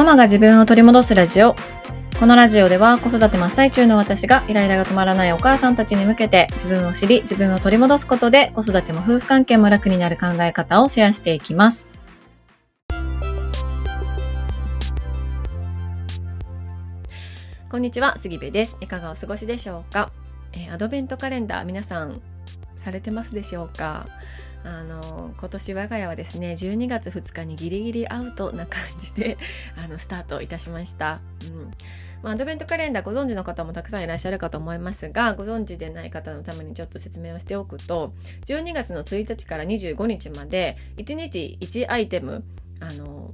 ママが自分を取り戻すラジオ。このラジオでは子育て真っ最中の私がイライラが止まらないお母さんたちに向けて自分を知り自分を取り戻すことで子育ても夫婦関係も楽になる考え方をシェアしていきます。こんにちは、杉部です。いかがお過ごしでしょうか、えーアドベントカレンダー皆さんされてますでしょうか？あの今年我が家はですね12月2日にギリギリアウトな感じで あのスタートいたしました、うん。まあ、アドベントカレンダーご存知の方もたくさんいらっしゃるかと思いますがご存知でない方のためにちょっと説明をしておくと12月の1日から25日まで1日1アイテムあの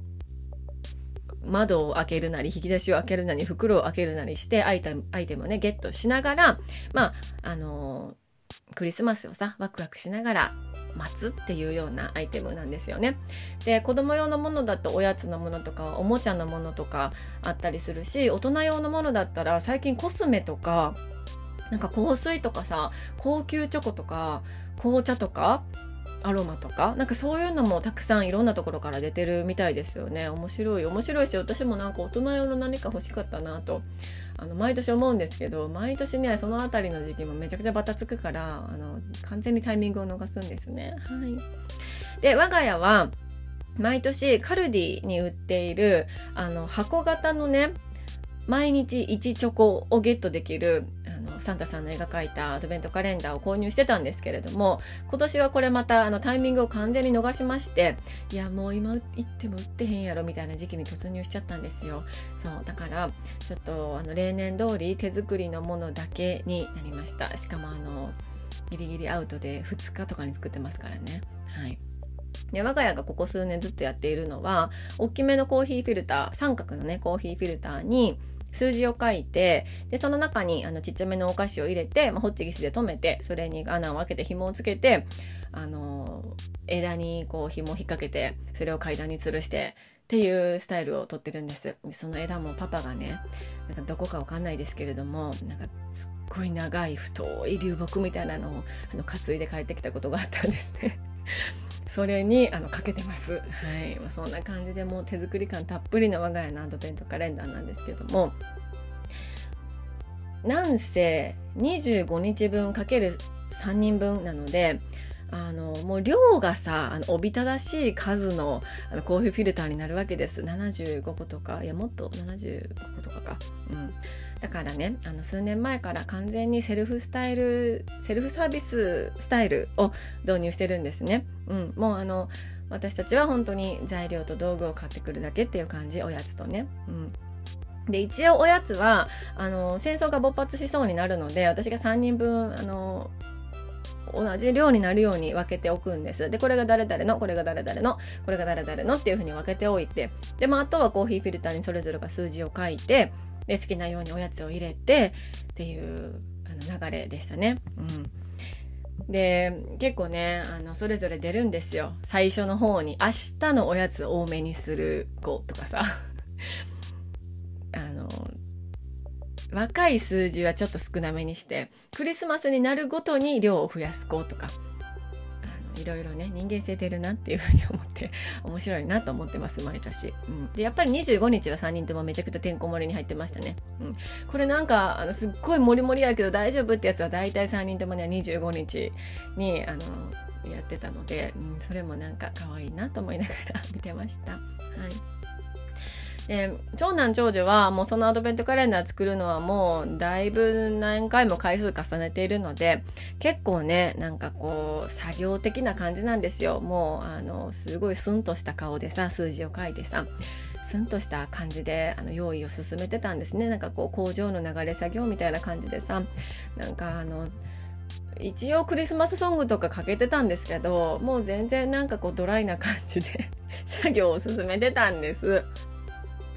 窓を開けるなり引き出しを開けるなり袋を開けるなりしてアイテムアイテムをねゲットしながらまああのクリスマスをさワクワクしながら待つっていうようなアイテムなんですよね。で子供用のものだとおやつのものとかおもちゃのものとかあったりするし大人用のものだったら最近コスメとかなんか香水とかさ高級チョコとか紅茶とかアロマとか？なんかそういうのもたくさんいろんなところから出てるみたいですよね。面白い。面白いし私もなんか大人用の何か欲しかったなと。あの毎年思うんですけど毎年ねその辺りの時期もめちゃくちゃバタつくからあの完全にタイミングを逃すんですね。はい、で我が家は毎年カルディに売っているあの箱型のね毎日1チョコをゲットできるあのサンタさんの絵が描いたアドベントカレンダーを購入してたんですけれども今年はこれまたあのタイミングを完全に逃しましていやもう今行っても売ってへんやろみたいな時期に突入しちゃったんですよ。そうだからちょっとあの例年通り手作りのものだけになりました。しかもあのギリギリアウトで2日とかに作ってますからね。はい。で我が家がここ数年ずっとやっているのは大きめのコーヒーフィルター三角のねコーヒーフィルターに数字を書いてでその中にあのちっちゃめのお菓子を入れて、まあ、ホッチキスで留めてそれに穴を開けて紐をつけてあの枝にこう紐を引っ掛けてそれを階段に吊るしてっていうスタイルをとってるんです。その枝もパパがねなんかどこかわかんないですけれどもなんかすっごい長い太い流木みたいなのをあの担いで帰ってきたことがあったんですね。それにあのかけてます。はい、まあ、そんな感じでもう手作り感たっぷりの我が家のアドベントカレンダーなんですけども、なんせ25日分かける3人分なので、あのもう量がさあのおびただしい数のあのコーヒーフィルターになるわけです。75個とか。いやもっと75個とかか。うん。だからねあの数年前から完全にセルフスタイルセルフサービススタイルを導入してるんですね、うん、もうあの私たちは本当に材料と道具を買ってくるだけっていう感じおやつとね、うん、で一応おやつはあの戦争が勃発しそうになるので私が3人分あの同じ量になるように分けておくんです。で、これが誰々の、これが誰々の、これが誰々のっていうふうに分けておいて、で、まあ、あとはコーヒーフィルターにそれぞれが数字を書いて、で、好きなようにおやつを入れてっていうあの流れでしたね。うん。で、結構ね、あの、それぞれ出るんですよ。最初の方に、明日のおやつ多めにする子とかさ。あの、若い数字はちょっと少なめにしてクリスマスになるごとに量を増やす子とかいろいろね人間性出るなっていうふうに思って 面白いなと思ってます毎年、うん、でやっぱり25日は3人ともめちゃくちゃてんこ盛りに入ってましたね、うん、これなんかあのすっごいモリモリやけど大丈夫ってやつは大体3人ともには25日にあのやってたので、うん、それもなんか可愛いなと思いながら見てました。はい。で長男長女はもうそのアドベントカレンダー作るのはもうだいぶ何回も回数重ねているので結構ねなんかこう作業的な感じなんですよもうあのすごいスンとした顔でさ数字を書いてさスンとした感じであの用意を進めてたんですねなんかこう工場の流れ作業みたいな感じでさなんかあの一応クリスマスソングとかかけてたんですけどもう全然なんかこうドライな感じで 作業を進めてたんです。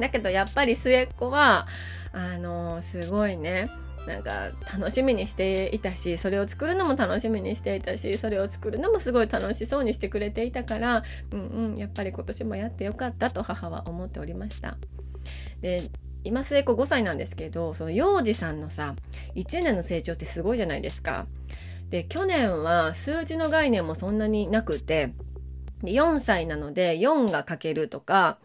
だけどやっぱり末っ子はあのすごいねなんか楽しみにしていたしそれを作るのも楽しみにしていたしそれを作るのもすごい楽しそうにしてくれていたからうんうんやっぱり今年もやってよかったと母は思っておりました。で今末っ子5歳なんですけどその幼児さんのさ1年の成長ってすごいじゃないですか。で去年は数字の概念もそんなになくてで4歳なので4が書けるとか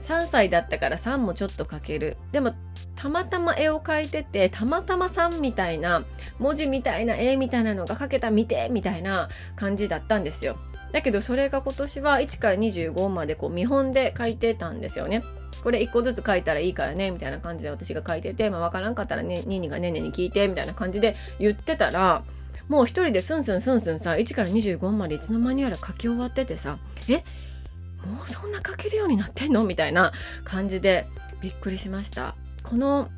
3歳だったから3もちょっと描ける。でもたまたま絵を描いててたまたま3みたいな文字みたいな絵みたいなのが描けた見てみたいな感じだったんですよ。だけどそれが今年は1から25までこう見本で書いてたんですよね。これ1個ずつ書いたらいいからねみたいな感じで私が書いてて、まあ、分からんかったらねニーニがねねに聞いてみたいな感じで言ってたらもう一人でスンスンスンスンさ1から25までいつの間にやら書き終わっててさえ？もうそんな書けるようになってんの？みたいな感じでびっくりしました。この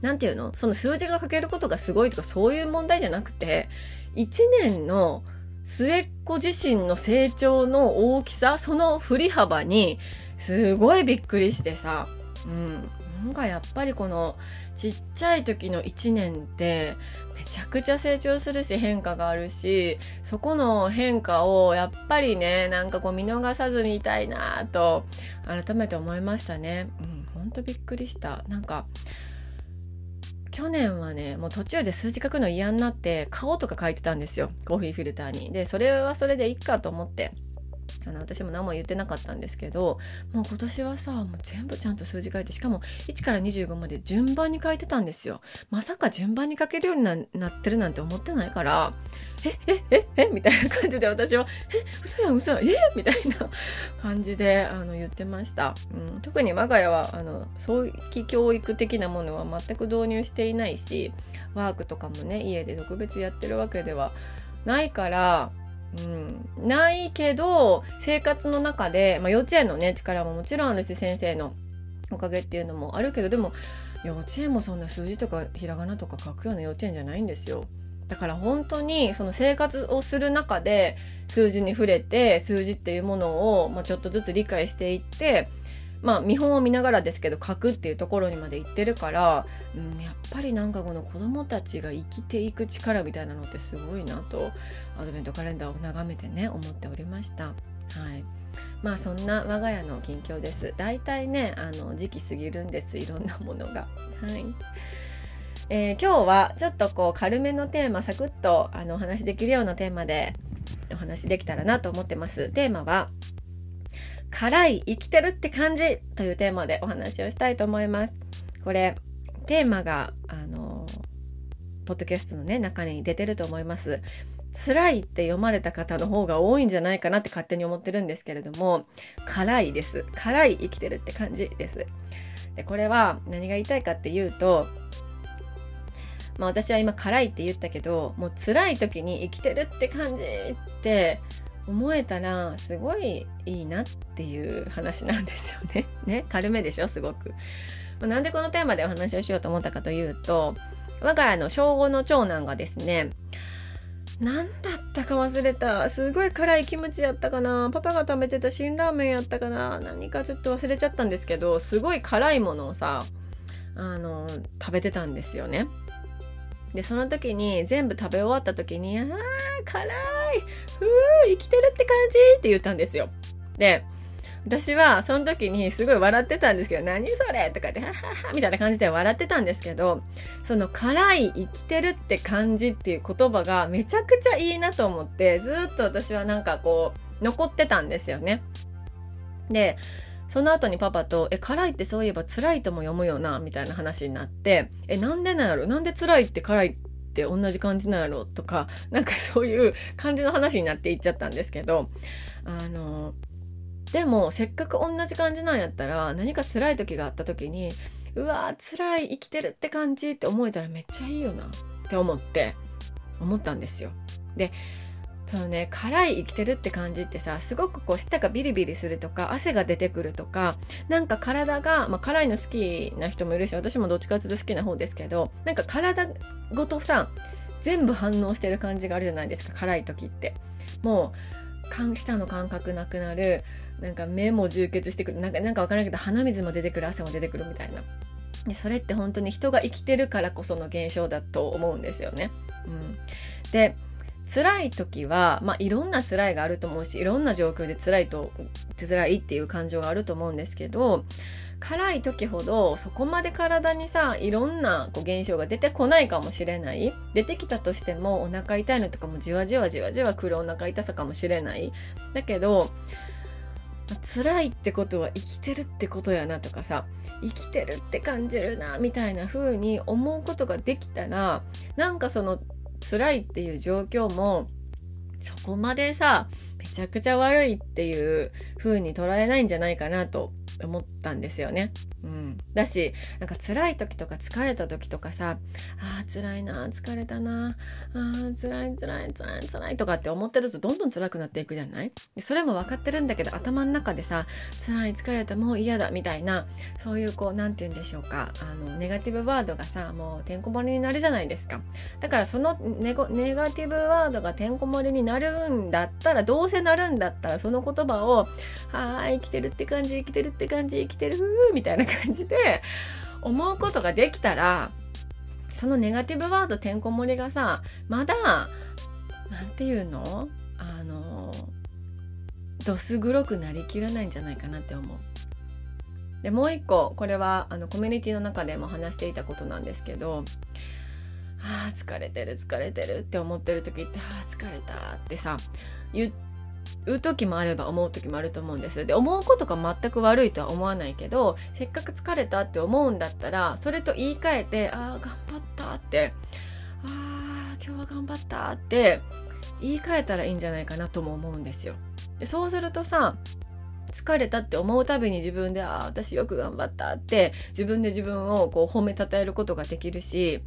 何て言うの？その数字が書けることがすごいとかそういう問題じゃなくて1年の末っ子自身の成長の大きさその振り幅にすごいびっくりしてさ。うん。なんかやっぱりこのちっちゃい時の1年ってめちゃくちゃ成長するし変化があるしそこの変化をやっぱりねなんかこう見逃さずにいたいなと改めて思いましたね。うんほんとびっくりした。なんか去年はねもう途中で数字書くの嫌になって顔とか書いてたんですよ。コーヒーフィルターに。でそれはそれでいいかと思って。あの私も何も言ってなかったんですけどもう今年はさもう全部ちゃんと数字書いてしかも1から25まで順番に書いてたんですよ。まさか順番に書けるようになってるなんて思ってないからええええみたいな感じで私はえ嘘やん嘘やんえみたいな感じであの言ってました、うん、特に我が家はあの早期教育的なものは全く導入していないしワークとかもね家で特別やってるわけではないからうん、ないけど生活の中で、まあ、幼稚園のね力ももちろんあるし先生のおかげっていうのもあるけどでも幼稚園もそんな数字とかひらがなとか書くような幼稚園じゃないんですよ。だから本当にその生活をする中で数字に触れて数字っていうものを、ま、ちょっとずつ理解していってまあ見本を見ながらですけど書くっていうところにまで行ってるから、うん、やっぱりなんかこの子供たちが生きていく力みたいなのってすごいなとアドベントカレンダーを眺めてね思っておりました。はいまあそんな我が家の近況です。だいたいねあの時期過ぎるんですいろんなものが。はいえー、今日はちょっとこう軽めのテーマサクッとあのお話できるようなテーマでお話できたらなと思ってます。テーマは辛い生きてるって感じというテーマでお話をしたいと思います。これ、テーマが、あの、ポッドキャストのね、中に出てると思います。辛いって読まれた方の方が多いんじゃないかなって勝手に思ってるんですけれども、辛いです。辛い生きてるって感じです。で、これは何が言いたいかっていうと、まあ私は今辛いって言ったけど、もう辛い時に生きてるって感じって思えたらすごいいいなっていう話なんですよね。ね軽めでしょすごく。なんでこのテーマでお話をしようと思ったかというと我が家の小5の長男がですね何だったか忘れた。すごい辛いキムチやったかな。パパが食べてた辛ラーメンやったかな。何かちょっと忘れちゃったんですけど、すごい辛いものをさ、あの、食べてたんですよね。で、その時に全部食べ終わった時に、あー、辛いふー生きてるって感じって言ったんですよ。で、私はその時にすごい笑ってたんですけど、何それとかって、はははみたいな感じで笑ってたんですけど、その辛い生きてるって感じっていう言葉がめちゃくちゃいいなと思って、ずっと私はなんかこう、残ってたんですよね。で、その後にパパと、え、辛いってそういえば辛いとも読むよな、みたいな話になって、え、なんでなんやろ？なんで辛いって辛いって同じ感じなんやろ？とか、なんかそういう感じの話になっていっちゃったんですけど、あの、でもせっかく同じ感じなんやったら何か辛い時があった時にうわー辛い生きてるって感じって思えたらめっちゃいいよなって思って思ったんですよ。でそのね辛い生きてるって感じってさすごくこう舌がビリビリするとか汗が出てくるとかなんか体が、まあ、辛いの好きな人もいるし私もどっちかというと好きな方ですけどなんか体ごとさ全部反応してる感じがあるじゃないですか辛い時って。もう舌の感覚なくなるなんか目も充血してくるなんかなんか分からないけど鼻水も出てくる汗も出てくるみたいな。でそれって本当に人が生きてるからこその現象だと思うんですよね。うん、で辛い時は、まあ、いろんな辛いがあると思うしいろんな状況で辛いと辛いっていう感情があると思うんですけど辛い時ほどそこまで体にさいろんなこう現象が出てこないかもしれない。出てきたとしてもお腹痛いのとかもじわじわじわじわくるお腹痛さかもしれない。だけど辛いってことは生きてるってことやなとかさ生きてるって感じるなみたいな風に思うことができたらなんかその辛いっていう状況もそこまでさめちゃくちゃ悪いっていう風に捉えないんじゃないかなと思ったんですよね。うん、だしなんか辛い時とか疲れた時とかさあー辛いな疲れたなあー辛い辛い辛い辛いとかって思ってるとどんどん辛くなっていくじゃない？それも分かってるんだけど頭の中でさ辛い疲れたもう嫌だみたいなそういうこう何て言うんでしょうかあのネガティブワードがさもうてんこ盛りになるじゃないですか。だからそのネネガティブワードがてんこ盛りになるんだったらどうせなるんだったらその言葉を「はーい生きてるって感じ生きてるって感じ生きてるみたいな感じで思うことができたらそのネガティブワードてんこ盛りがさまだ何て言うの？あのどす黒くなりきらないんじゃないかなって思う。でもう一個これはあのコミュニティの中でも話していたことなんですけど「あー疲れてる疲れてる」って思ってる時って「あー疲れた」ってさ言っう時もあれば思う時もあると思うんです。で思うことが全く悪いとは思わないけどせっかく疲れたって思うんだったらそれと言い換えて「ああ頑張った」って「ああ今日は頑張った」って言い換えたらいいんじゃないかなとも思うんですよ。でそうするとさ疲れたって思うたびに自分で「ああ私よく頑張った」って自分で自分をこう褒めたたえることができるし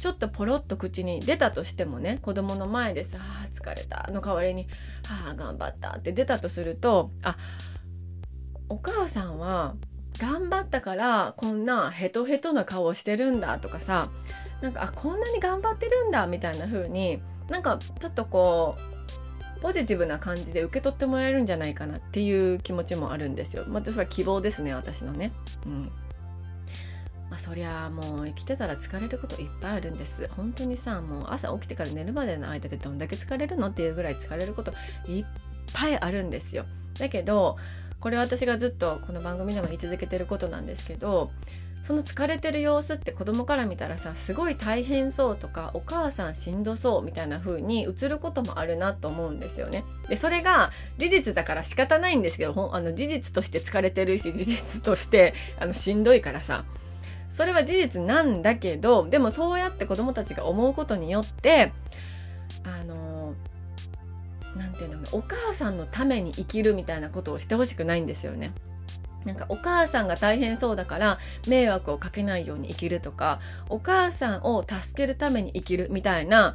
ちょっとポロッと口に出たとしてもね子供の前でさ「あ疲れた」の代わりに「ああ頑張った」って出たとするとあお母さんは頑張ったからこんなヘトヘトな顔をしてるんだとかさなんかあこんなに頑張ってるんだみたいな風になんかちょっとこうポジティブな感じで受け取ってもらえるんじゃないかなっていう気持ちもあるんですよ。まあ、それは希望ですね私のね。うんまあ、そりゃもう生きてたら疲れることいっぱいあるんです本当にさもう朝起きてから寝るまでの間でどんだけ疲れるのっていうぐらい疲れることいっぱいあるんですよだけどこれ私がずっとこの番組でも言い続けてることなんですけどその疲れてる様子って子供から見たらさすごい大変そうとかお母さんしんどそうみたいな風に映ることもあるなと思うんですよね。でそれが事実だから仕方ないんですけどあの事実として疲れてるし事実としてあのしんどいからさそれは事実なんだけどでもそうやって子供たちが思うことによってあの何て言うんだろうお母さんのために生きるみたいなことをしてほしくないんですよね。なんかお母さんが大変そうだから迷惑をかけないように生きるとかお母さんを助けるために生きるみたいな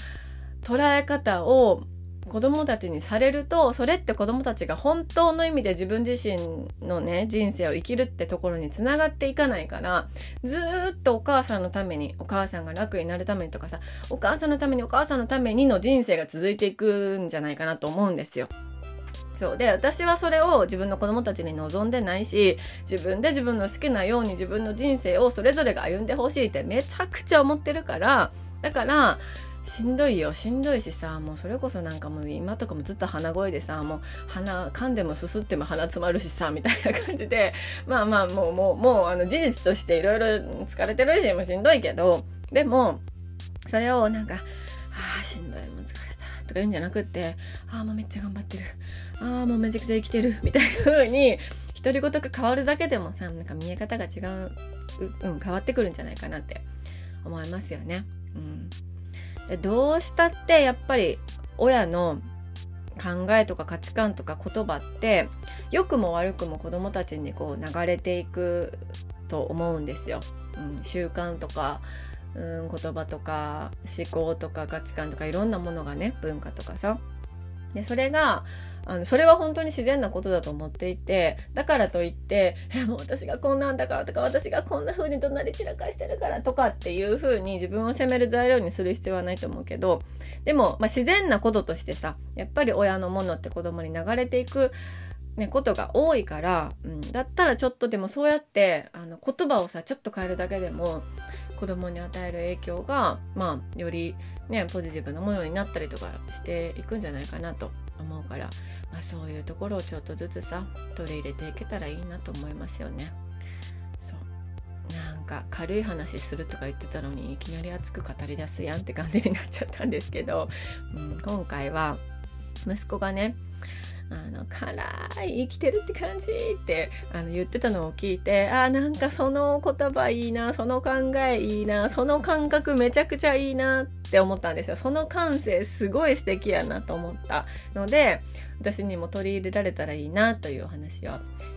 捉え方を子供たちにされるとそれって子供たちが本当の意味で自分自身のね人生を生きるってところにつながっていかないからずっとお母さんのためにお母さんが楽になるためにとかさお母さんのためにお母さんのためにの人生が続いていくんじゃないかなと思うんですよ。そう。で私はそれを自分の子供たちに望んでないし自分で自分の好きなように自分の人生をそれぞれが歩んでほしいってめちゃくちゃ思ってるからだからしんどいよ。しんどいしさもうそれこそなんかもう今とかもずっと鼻声でさもう鼻噛んでもすすっても鼻詰まるしさみたいな感じでまあまあもうもうもうあの事実としていろいろ疲れてるしもうしんどいけどでもそれをなんかああしんどいもう疲れとか言うんじゃなくってああもうめっちゃ頑張ってるああもうめちゃくちゃ生きてるみたいな風に独り言が変わるだけでもさなんか見え方が違う、うん、変わってくるんじゃないかなって思いますよね。うんでどうしたってやっぱり親の考えとか価値観とか言葉って良くも悪くも子どもたちにこう流れていくと思うんですよ。うん、習慣とか、うん、言葉とか思考とか価値観とかいろんなものがね文化とかさ。でそれがあのそれは本当に自然なことだと思っていてだからといって「えもう私がこんなんだから」とか「私がこんな風に怒鳴り散らかしてるから」とかっていう風に自分を責める材料にする必要はないと思うけどでも、まあ、自然なこととしてさやっぱり親のものって子供に流れていくね、ことが多いから、うん、だったらちょっとでもそうやってあの言葉をさちょっと変えるだけでも子供に与える影響が、まあ、より、ね、ポジティブなものになったりとかしていくんじゃないかなと思うから、まあ、そういうところをちょっとずつさ取り入れていけたらいいなと思いますよね。そうなんか軽い話するとか言ってたのにいきなり熱く語り出すやんって感じになっちゃったんですけど、うん、今回は息子がねあの辛い生きてるって感じってあの言ってたのを聞いてあなんかその言葉いいなその考えいいなその感覚めちゃくちゃいいなって思ったんですよその感性すごい素敵やなと思ったので私にも取り入れられたらいいなというお話を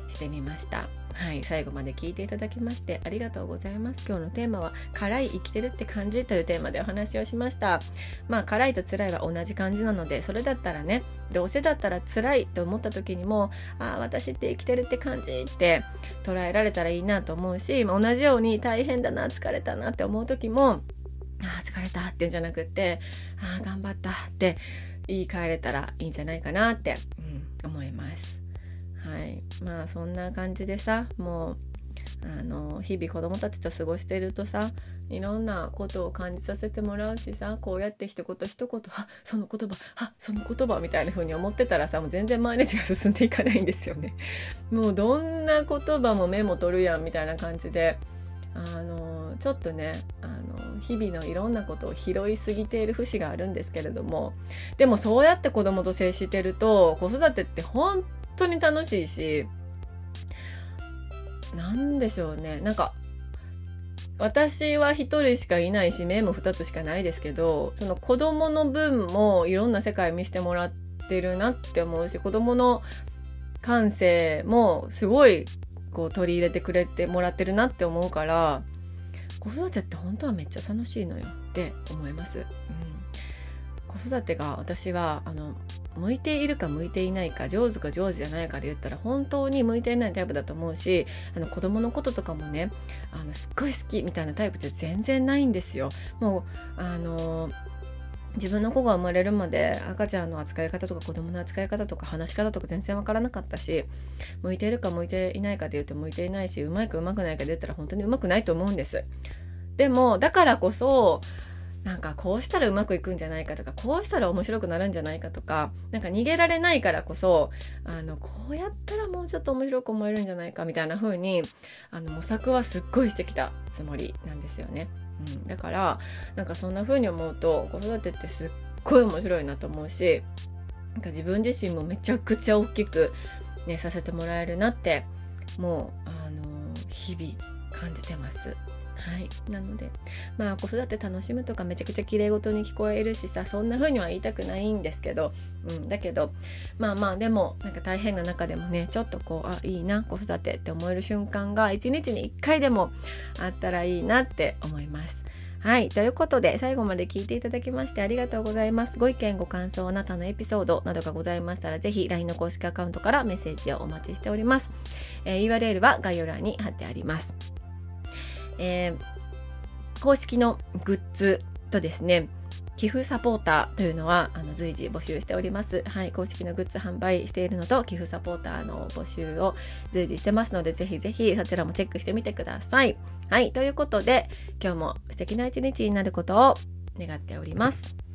してみました。はい、最後まで聞いていただきましてありがとうございます。今日のテーマは辛い生きてるって感じというテーマでお話をしました。まあ辛いと辛いは同じ感じなのでそれだったらねどうせだったら辛いと思った時にもああ私って生きてるって感じって捉えられたらいいなと思うし、まあ、同じように大変だな疲れたなって思う時もああ疲れたっていうんじゃなくってああ頑張ったって言い換えれたらいいんじゃないかなって、うん、思います。はいまあそんな感じでさもうあの日々子供たちと過ごしてるとさいろんなことを感じさせてもらうしさこうやって一言一言「あその言葉あその言葉」みたいな風に思ってたらさもう全然毎日が進んでいかないんですよね。もうどんな言葉もメモ取るやんみたいな感じであのちょっとねあの日々のいろんなことを拾いすぎている節があるんですけれどもでもそうやって子供と接してると子育てって本当に楽しいし何でしょうねなんか私は1人しかいないし目も2つしかないですけどその子供の分もいろんな世界見せてもらってるなって思うし子供の感性もすごいこう取り入れてくれてもらってるなって思うから子育てって本当はめっちゃ楽しいのよって思います。うん、子育てが私はあの向いているか向いていないか上手か上手じゃないかで言ったら本当に向いていないタイプだと思うしあの子供のこととかもねあのすっごい好きみたいなタイプって全然ないんですよ。もうあの自分の子が生まれるまで赤ちゃんの扱い方とか子供の扱い方とか話し方とか全然わからなかったし向いているか向いていないかで言うと向いていないしうまいかうまくないかで言ったら本当にうまくないと思うんです。でもだからこそなんかこうしたらうまくいくんじゃないかとかこうしたら面白くなるんじゃないかとかなんか逃げられないからこそあのこうやったらもうちょっと面白く思えるんじゃないかみたいな風にあの模索はすっごいしてきたつもりなんですよね。うん、だからなんかそんな風に思うと子育てってすっごい面白いなと思うしなんか自分自身もめちゃくちゃ大きくねさせてもらえるなってもうあの日々感じてます。はい、なのでまあ子育て楽しむとかめちゃくちゃ綺麗事に聞こえるしさそんな風には言いたくないんですけど、うん、だけどまあまあでもなんか大変な中でもねちょっとこうあいいな子育てって思える瞬間が一日に1回でもあったらいいなって思います。はい。ということで、最後まで聞いていただきましてありがとうございます。ご意見、ご感想、あなたのエピソードなどがございましたら、ぜひ LINE の公式アカウントからメッセージをお待ちしております。えー、URL は概要欄に貼ってあります。えー、公式のグッズとですね、寄付サポーターというのはあの随時募集しております。はい、公式のグッズ販売しているのと寄付サポーターの募集を随時してますので、ぜひぜひそちらもチェックしてみてください。はい、ということで今日も素敵な一日になることを願っております。